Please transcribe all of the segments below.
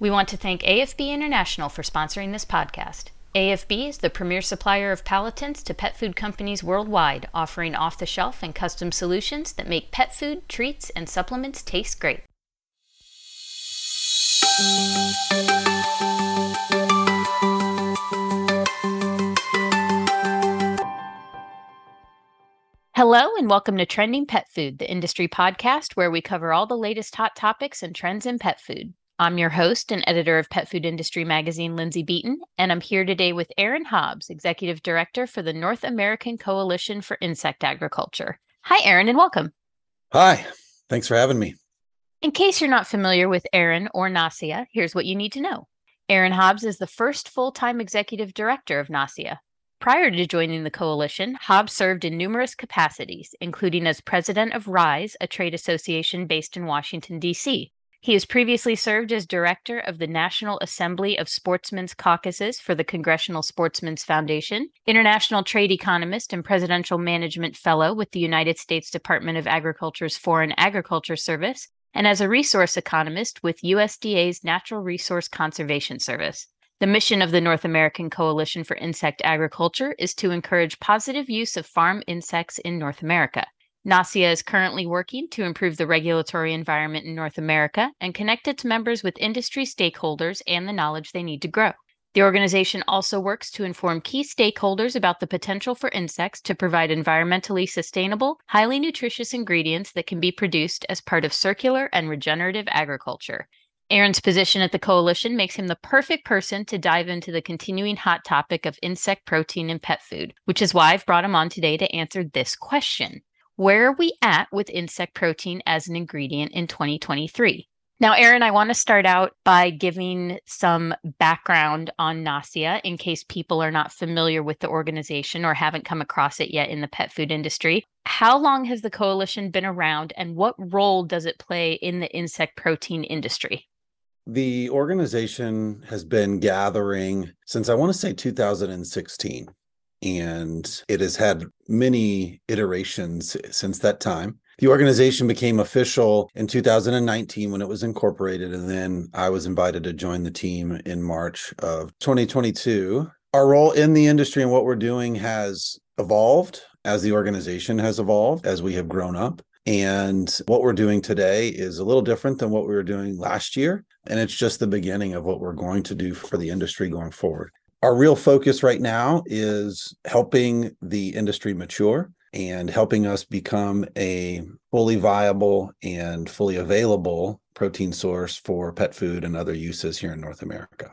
We want to thank AFB International for sponsoring this podcast. AFB is the premier supplier of palatants to pet food companies worldwide, offering off the shelf and custom solutions that make pet food, treats, and supplements taste great. Hello, and welcome to Trending Pet Food, the industry podcast where we cover all the latest hot topics and trends in pet food. I'm your host and editor of Pet Food Industry Magazine, Lindsay Beaton, and I'm here today with Aaron Hobbs, Executive Director for the North American Coalition for Insect Agriculture. Hi, Aaron, and welcome. Hi, thanks for having me. In case you're not familiar with Aaron or NACIA, here's what you need to know. Aaron Hobbs is the first full time executive director of NACIA. Prior to joining the coalition, Hobbs served in numerous capacities, including as president of RISE, a trade association based in Washington, D.C. He has previously served as director of the National Assembly of Sportsmen's Caucuses for the Congressional Sportsmen's Foundation, international trade economist and presidential management fellow with the United States Department of Agriculture's Foreign Agriculture Service, and as a resource economist with USDA's Natural Resource Conservation Service. The mission of the North American Coalition for Insect Agriculture is to encourage positive use of farm insects in North America. NACIA is currently working to improve the regulatory environment in North America and connect its members with industry stakeholders and the knowledge they need to grow. The organization also works to inform key stakeholders about the potential for insects to provide environmentally sustainable, highly nutritious ingredients that can be produced as part of circular and regenerative agriculture. Aaron's position at the coalition makes him the perfect person to dive into the continuing hot topic of insect protein in pet food, which is why I've brought him on today to answer this question Where are we at with insect protein as an ingredient in 2023? Now, Aaron, I want to start out by giving some background on NACIA in case people are not familiar with the organization or haven't come across it yet in the pet food industry. How long has the coalition been around and what role does it play in the insect protein industry? The organization has been gathering since I want to say 2016, and it has had many iterations since that time. The organization became official in 2019 when it was incorporated, and then I was invited to join the team in March of 2022. Our role in the industry and what we're doing has evolved as the organization has evolved, as we have grown up. And what we're doing today is a little different than what we were doing last year. And it's just the beginning of what we're going to do for the industry going forward. Our real focus right now is helping the industry mature and helping us become a fully viable and fully available protein source for pet food and other uses here in North America.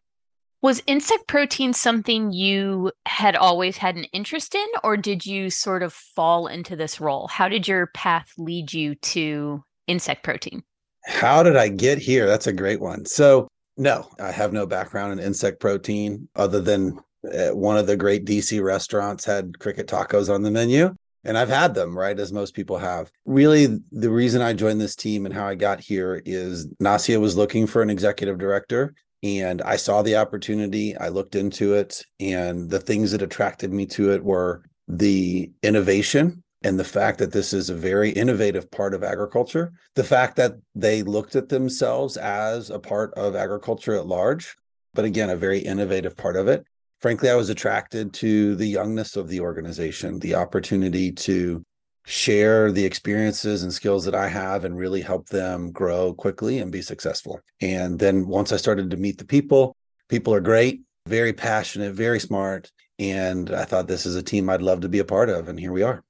Was insect protein something you had always had an interest in, or did you sort of fall into this role? How did your path lead you to insect protein? How did I get here? That's a great one. So, no, I have no background in insect protein other than uh, one of the great DC restaurants had cricket tacos on the menu. And I've had them, right? As most people have. Really, the reason I joined this team and how I got here is NACIA was looking for an executive director and I saw the opportunity. I looked into it, and the things that attracted me to it were the innovation and the fact that this is a very innovative part of agriculture, the fact that they looked at themselves as a part of agriculture at large, but again, a very innovative part of it. Frankly, I was attracted to the youngness of the organization, the opportunity to share the experiences and skills that I have and really help them grow quickly and be successful. And then once I started to meet the people, people are great, very passionate, very smart. And I thought this is a team I'd love to be a part of. And here we are.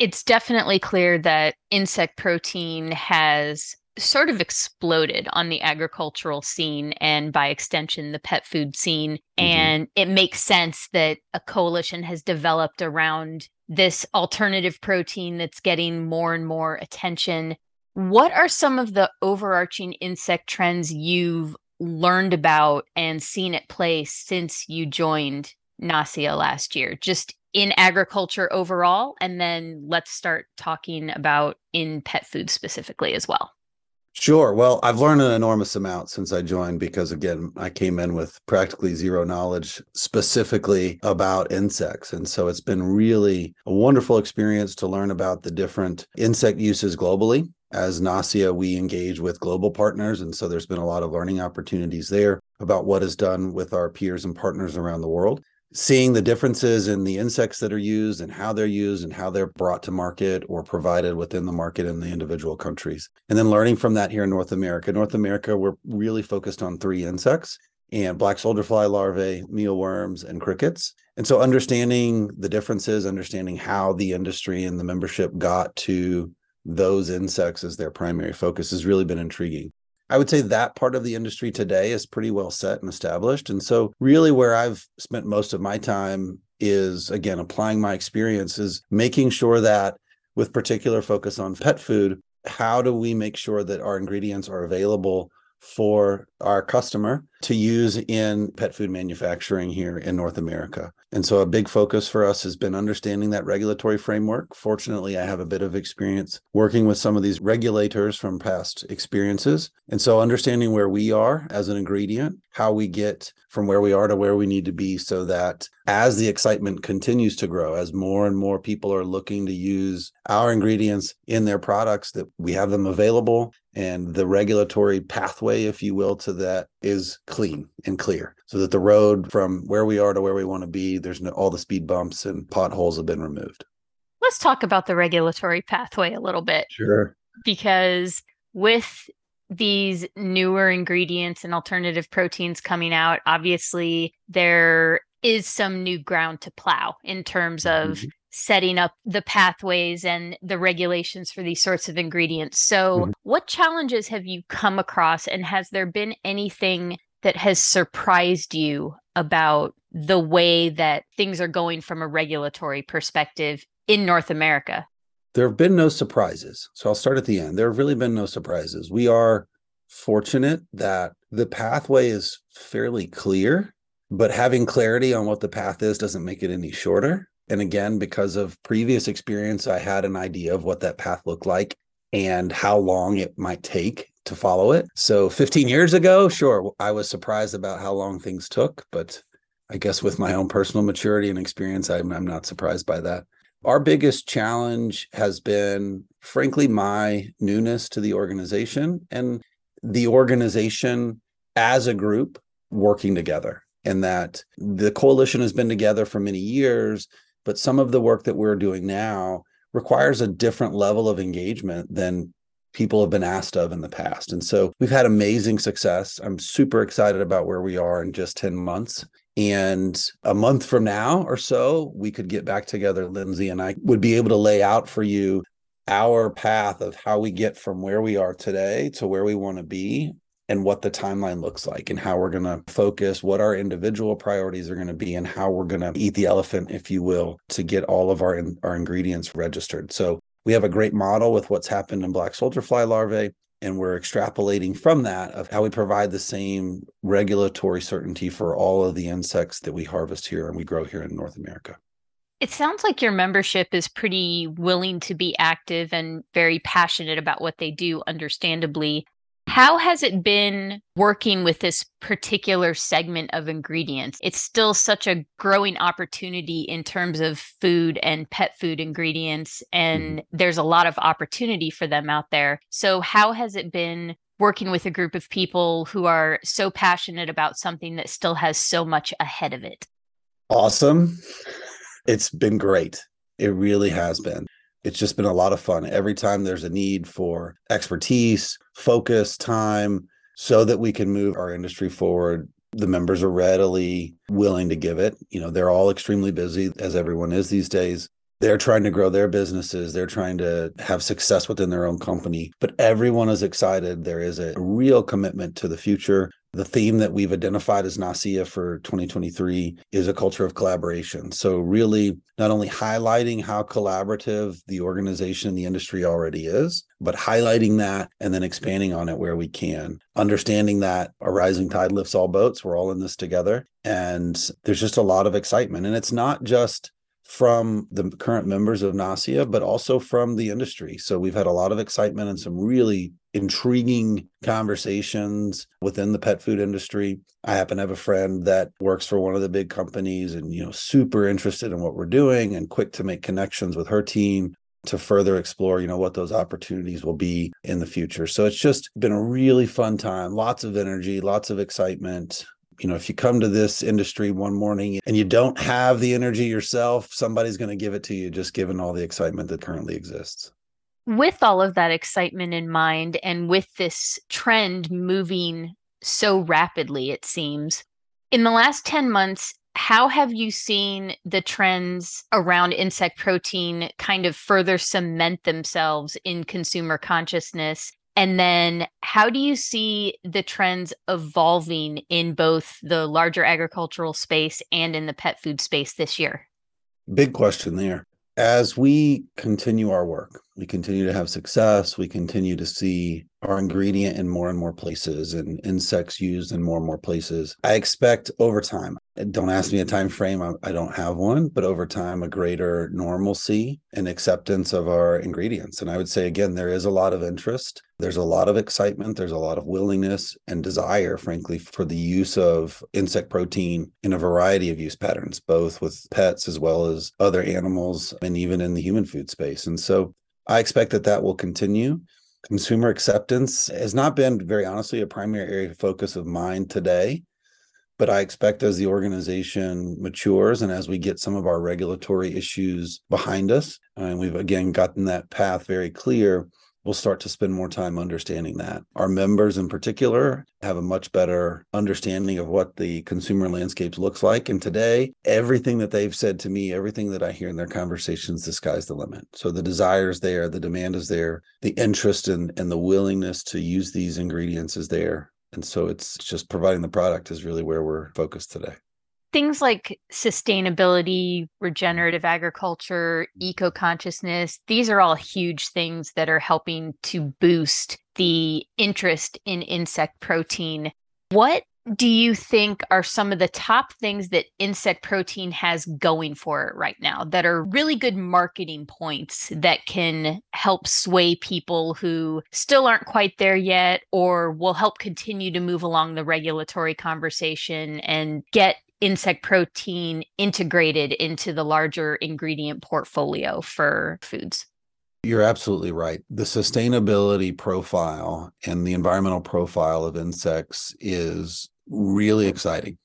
It's definitely clear that insect protein has sort of exploded on the agricultural scene and by extension the pet food scene. Mm-hmm. and it makes sense that a coalition has developed around this alternative protein that's getting more and more attention. What are some of the overarching insect trends you've learned about and seen at play since you joined NACIA last year? Just in agriculture overall and then let's start talking about in pet food specifically as well Sure. Well, I've learned an enormous amount since I joined because, again, I came in with practically zero knowledge specifically about insects. And so it's been really a wonderful experience to learn about the different insect uses globally as NACIA, we engage with global partners. And so there's been a lot of learning opportunities there about what is done with our peers and partners around the world. Seeing the differences in the insects that are used and how they're used and how they're brought to market or provided within the market in the individual countries. And then learning from that here in North America. North America, we're really focused on three insects and black soldier fly larvae, mealworms, and crickets. And so understanding the differences, understanding how the industry and the membership got to those insects as their primary focus has really been intriguing. I would say that part of the industry today is pretty well set and established. And so, really, where I've spent most of my time is again applying my experiences, making sure that with particular focus on pet food, how do we make sure that our ingredients are available for our customer to use in pet food manufacturing here in North America. And so a big focus for us has been understanding that regulatory framework. Fortunately, I have a bit of experience working with some of these regulators from past experiences. And so understanding where we are as an ingredient, how we get from where we are to where we need to be so that as the excitement continues to grow, as more and more people are looking to use our ingredients in their products, that we have them available and the regulatory pathway, if you will, to that is clean and clear so that the road from where we are to where we want to be, there's no, all the speed bumps and potholes have been removed. Let's talk about the regulatory pathway a little bit. Sure. Because with these newer ingredients and alternative proteins coming out, obviously there is some new ground to plow in terms of mm-hmm. Setting up the pathways and the regulations for these sorts of ingredients. So, mm-hmm. what challenges have you come across, and has there been anything that has surprised you about the way that things are going from a regulatory perspective in North America? There have been no surprises. So I'll start at the end. There have really been no surprises. We are fortunate that the pathway is fairly clear, but having clarity on what the path is doesn't make it any shorter. And again, because of previous experience, I had an idea of what that path looked like and how long it might take to follow it. So 15 years ago, sure, I was surprised about how long things took, but I guess with my own personal maturity and experience, I'm, I'm not surprised by that. Our biggest challenge has been, frankly, my newness to the organization and the organization as a group working together. And that the coalition has been together for many years, but some of the work that we're doing now requires a different level of engagement than people have been asked of in the past. And so we've had amazing success. I'm super excited about where we are in just 10 months. And a month from now or so, we could get back together, Lindsay, and I would be able to lay out for you our path of how we get from where we are today to where we want to be and what the timeline looks like and how we're going to focus, what our individual priorities are going to be, and how we're going to eat the elephant, if you will, to get all of our, our ingredients registered. So we have a great model with what's happened in black soldier fly larvae and we're extrapolating from that of how we provide the same regulatory certainty for all of the insects that we harvest here and we grow here in North America. It sounds like your membership is pretty willing to be active and very passionate about what they do, understandably. How has it been working with this particular segment of ingredients? It's still such a growing opportunity in terms of food and pet food ingredients, and mm-hmm. there's a lot of opportunity for them out there. So, how has it been working with a group of people who are so passionate about something that still has so much ahead of it? Awesome. It's been great. It really has been it's just been a lot of fun. Every time there's a need for expertise, focus, time, so that we can move our industry forward, the members are readily willing to give it. You know, they're all extremely busy, as everyone is these days. They're trying to grow their businesses. They're trying to have success within their own company, but everyone is excited. There is a real commitment to the future. The theme that we've identified as NACIA for 2023 is a culture of collaboration. So, really, not only highlighting how collaborative the organization, and the industry already is, but highlighting that and then expanding on it where we can. Understanding that a rising tide lifts all boats. We're all in this together. And there's just a lot of excitement. And it's not just from the current members of NACIA, but also from the industry. So we've had a lot of excitement and some really intriguing conversations within the pet food industry. I happen to have a friend that works for one of the big companies and, you know, super interested in what we're doing and quick to make connections with her team. to further explore, you know, what those opportunities will be in the future. So it's just been a really fun time, lots of energy, lots of excitement. You know, if you come to this industry one morning and you don't have the energy yourself, somebody's going to give it to you, just given all the excitement that currently exists. With all of that excitement in mind, and with this trend moving so rapidly, it seems, in the last 10 months, how have you seen the trends around insect protein kind of further cement themselves in consumer consciousness? And then how do you see the trends evolving in both the larger agricultural space and in the pet food space this year? Big question there. As we continue our work, we continue to have success, we continue to see our ingredient in more and more places and insects used in more and more places. I expect over time, don't ask me a time frame I, I, don't have one but over time a greater normalcy and acceptance of our ingredients. And i would say again there is a lot of interest there's a lot of excitement there's a lot of willingness and desire frankly for the use of insect protein in a variety of use patterns both with pets as well as other animals and even in the human food space. And so i expect that that will continue. Consumer acceptance has not been very honestly a primary area of focus of mine today but I expect as the organization matures and as we get some of our regulatory issues behind us, and we've again gotten that path very clear, we'll start to spend more time understanding that. Our members in particular have a much better understanding of what the consumer landscape looks like. And today, everything that they've said to me, everything that I hear in their conversations, the sky's the limit. So the desire is there, the demand is there, the interest and, and the willingness to use these ingredients is there. And so it's just providing the product is really where we're focused today. Things like sustainability, regenerative agriculture, eco consciousness, these are all huge things that are helping to boost the interest in insect protein. What do you think are some of the top things that insect protein has going for it right now that are really good marketing points that can help sway people who still aren't quite there yet or will help continue to move along the regulatory conversation and get insect protein integrated into the larger ingredient portfolio for foods? You're absolutely right. The sustainability profile and the environmental profile of insects is really exciting.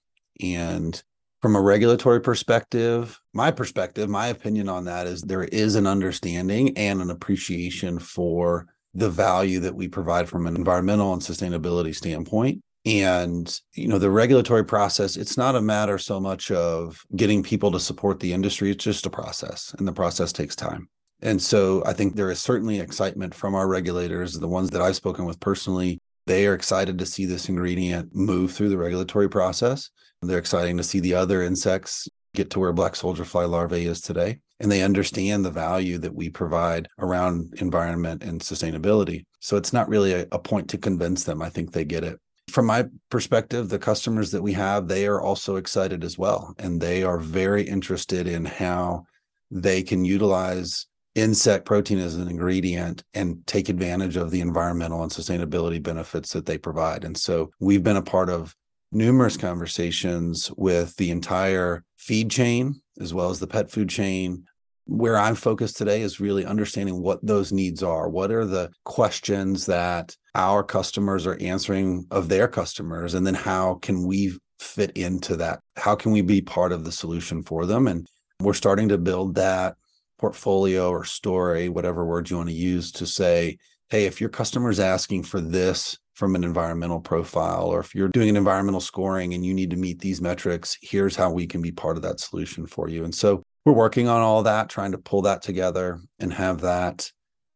And from a regulatory perspective, my perspective, my opinion on that is there is an understanding and an appreciation for the value that we provide from an environmental and sustainability standpoint. And, you know, the regulatory process, it's not a matter so much of getting people to support the industry, it's just a process, and the process takes time. And so I think there is certainly excitement from our regulators, the ones that I've spoken with personally. They are excited to see this ingredient move through the regulatory process. They're excited to see the other insects get to where black soldier fly larvae is today. And they understand the value that we provide around environment and sustainability. So it's not really a, a point to convince them. I think they get it from my perspective, the customers that we have, they are also excited as well. And they are very interested in how they can utilize insect protein as an ingredient and take advantage of the environmental and sustainability benefits that they provide. And so we've been a part of numerous conversations with the entire feed chain as well as the pet food chain. Where I'm focused today is really understanding what those needs are. What are the questions that our customers are answering of their customers? And then how can we fit into that? How can we be part of the solution for them? And we're starting to build that portfolio or story, whatever word you want to use to say, hey, if your customer is asking for this from an environmental profile, or if you're doing an environmental scoring and you need to meet these metrics, here's how we can be part of that solution for you. And so we're working on all that, trying to pull that together and have that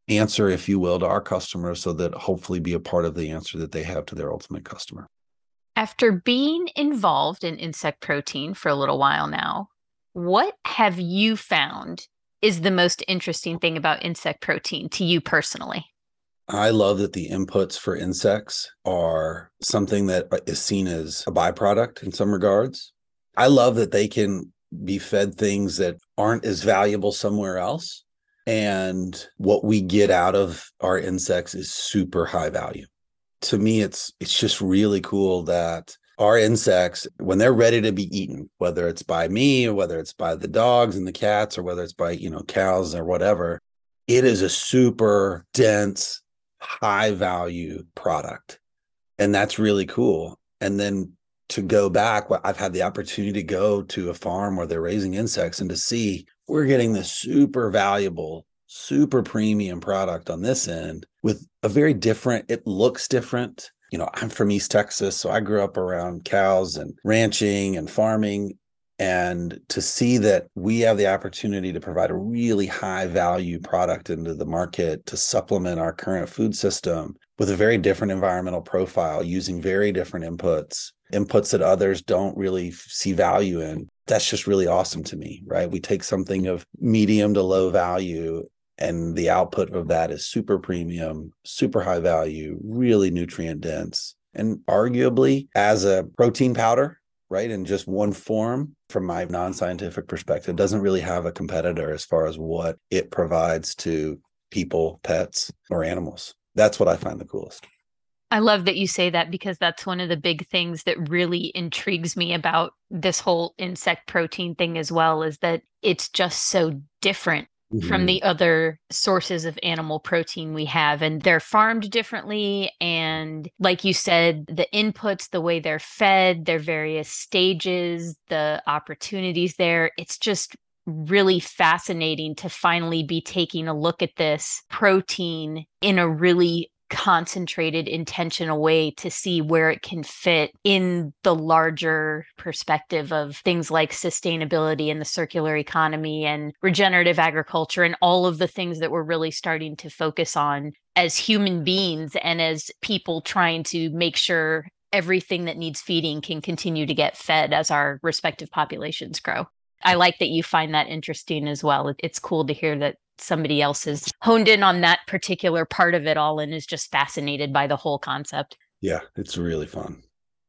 answer, if you will, to our customers so that hopefully be a part of the answer that they have to their ultimate customer. After being involved in insect protein for a little while now, what have you found is the most interesting thing about insect protein to you personally? I love that the inputs for insects are something that is seen as a byproduct in some regards. I love that they can be fed things that aren't as valuable somewhere else. And what we get out of our insects is super high value. To me, it's it's just really cool that our insects, when they're ready to be eaten, whether it's by me or whether it's by the dogs and the cats or whether it's by, you know, cows or whatever, it is a super dense, high value product. And that's really cool. And then to go back, I've had the opportunity to go to a farm where they're raising insects and to see we're getting this super valuable, super premium product on this end with a very different, it looks different. You know, I'm from East Texas, so I grew up around cows and ranching and farming. And to see that we have the opportunity to provide a really high value product into the market to supplement our current food system with a very different environmental profile using very different inputs, inputs that others don't really see value in. That's just really awesome to me, right? We take something of medium to low value and the output of that is super premium, super high value, really nutrient dense. And arguably, as a protein powder, right, in just one form, from my non scientific perspective, doesn't really have a competitor as far as what it provides to people, pets, or animals. That's what I find the coolest. I love that you say that because that's one of the big things that really intrigues me about this whole insect protein thing as well is that it's just so different mm-hmm. from the other sources of animal protein we have. And they're farmed differently. And like you said, the inputs, the way they're fed, their various stages, the opportunities there, it's just really fascinating to finally be taking a look at this protein in a really concentrated, intentional way to see where it can fit in the larger perspective of things like sustainability and the circular economy and regenerative agriculture and all of the things that we're really starting to focus on as human beings and as people trying to make sure everything that needs feeding can continue to get fed as our respective populations grow. I like that you find that interesting as well. It's cool to hear that somebody else has honed in on that particular part of it all and is just fascinated by the whole concept. Yeah, it's really fun.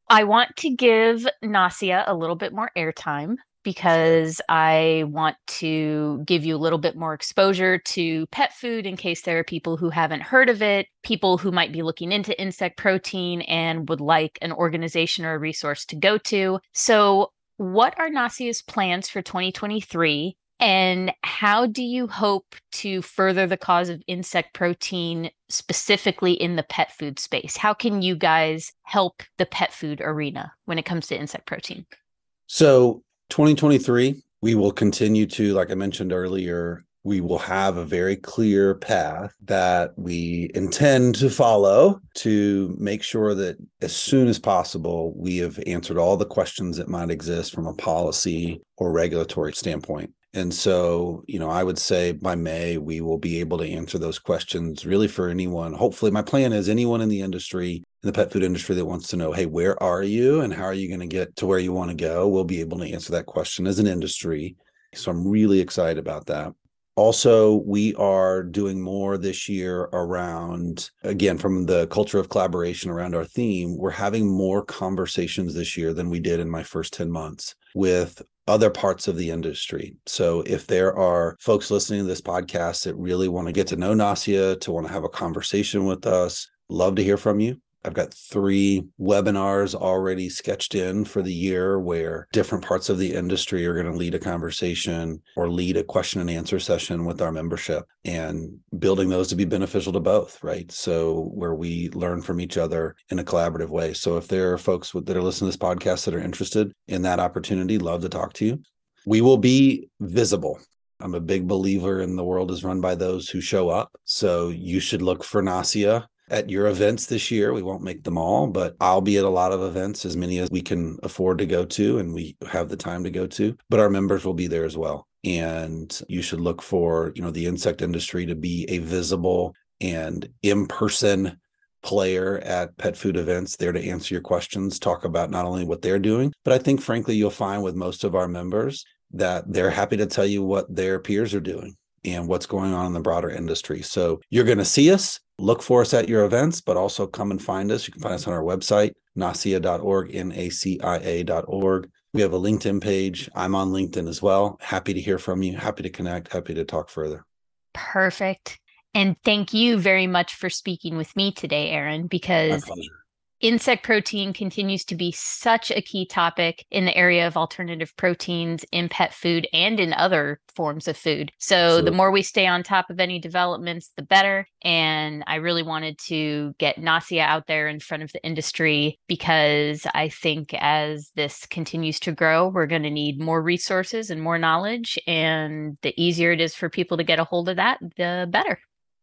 I want to give NACIA a little bit more airtime because I want to give you a little bit more exposure to pet food in case there are people who haven't heard of it, people who might be looking into insect protein and would like an organization or a resource to go to. So, what are NACIA's plans for 2023? And how do you hope to further the cause of insect protein specifically in the pet food space? How can you guys help the pet food arena when it comes to insect protein? So, 2023, we will continue to, like I mentioned earlier, we will have a very clear path that we intend to follow to make sure that as soon as possible, we have answered all the questions that might exist from a policy or regulatory standpoint. And so, you know, I would say by May, we will be able to answer those questions really for anyone. Hopefully, my plan is anyone in the industry, in the pet food industry that wants to know, hey, where are you and how are you going to get to where you want to go? We'll be able to answer that question as an industry. So I'm really excited about that. Also, we are doing more this year around, again, from the culture of collaboration around our theme. We're having more conversations this year than we did in my first 10 months with other parts of the industry. So if there are folks listening to this podcast that really want to get to know NACIA, to want to have a conversation with us, love to hear from you. I've got three webinars already sketched in for the year where different parts of the industry are going to lead a conversation or lead a question and answer session with our membership and building those to be beneficial to both, right? So, where we learn from each other in a collaborative way. So, if there are folks that are listening to this podcast that are interested in that opportunity, love to talk to you. We will be visible. I'm a big believer in the world is run by those who show up. So you should look for NACIA at your events this year. We won't make them all, but I'll be at a lot of events, as many as we can afford to go to and we have the time to go to. But our members will be there as well. And you should look for, you know, the insect industry to be a visible and in-person player at pet food events there to answer your questions, talk about not only what they're doing, but I think frankly you'll find with most of our members that they're happy to tell you what their peers are doing and what's going on in the broader industry. So you're going to see us look for us at your events, but also come and find us. You can find us on our website, nacia.org, N-A-C-I-A.org. We have a LinkedIn page. I'm on LinkedIn as well. Happy to hear from you. Happy to connect. Happy to talk further. Perfect. And thank you very much for speaking with me today, Aaron, because insect protein continues to be such a key topic in the area of alternative proteins in pet food and in other forms of food. So Absolutely. the more we stay on top of any developments, the better. And I really wanted to get NACIA out there in front of the industry because I think as this continues to grow, we're going to need more resources and more knowledge. And the easier it is for people to get a hold of that, the better.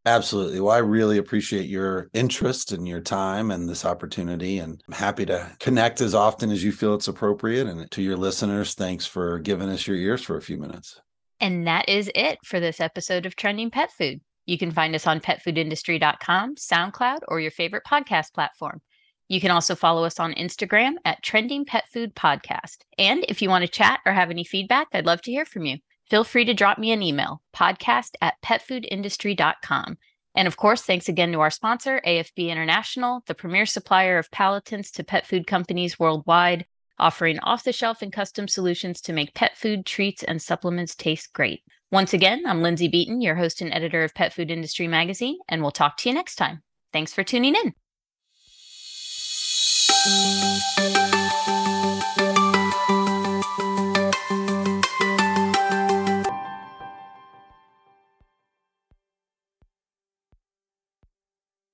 Absolutely. Well, I really appreciate your interest and your time and this opportunity. And I'm happy to connect as often as you feel it's appropriate. And to your listeners, thanks for giving us your ears for a few minutes. And that is it for this episode of Trending Pet Food. You can find us on petfoodindustry.com, SoundCloud, or your favorite podcast platform. You can also follow us on Instagram at Trending Pet Food Podcast. And if you want to chat or have any feedback, I'd love to hear from you feel free to drop me an email podcast at petfoodindustry.com. And of course, thanks again to our sponsor, AFB International, the premier supplier of palatants to pet food companies worldwide, offering off the shelf and custom solutions to make pet food, treats, and supplements taste great. Once again, I'm Lindsay Beaton, your host and editor of Pet Food Industry Magazine, and we'll talk to you next time. Thanks for tuning in.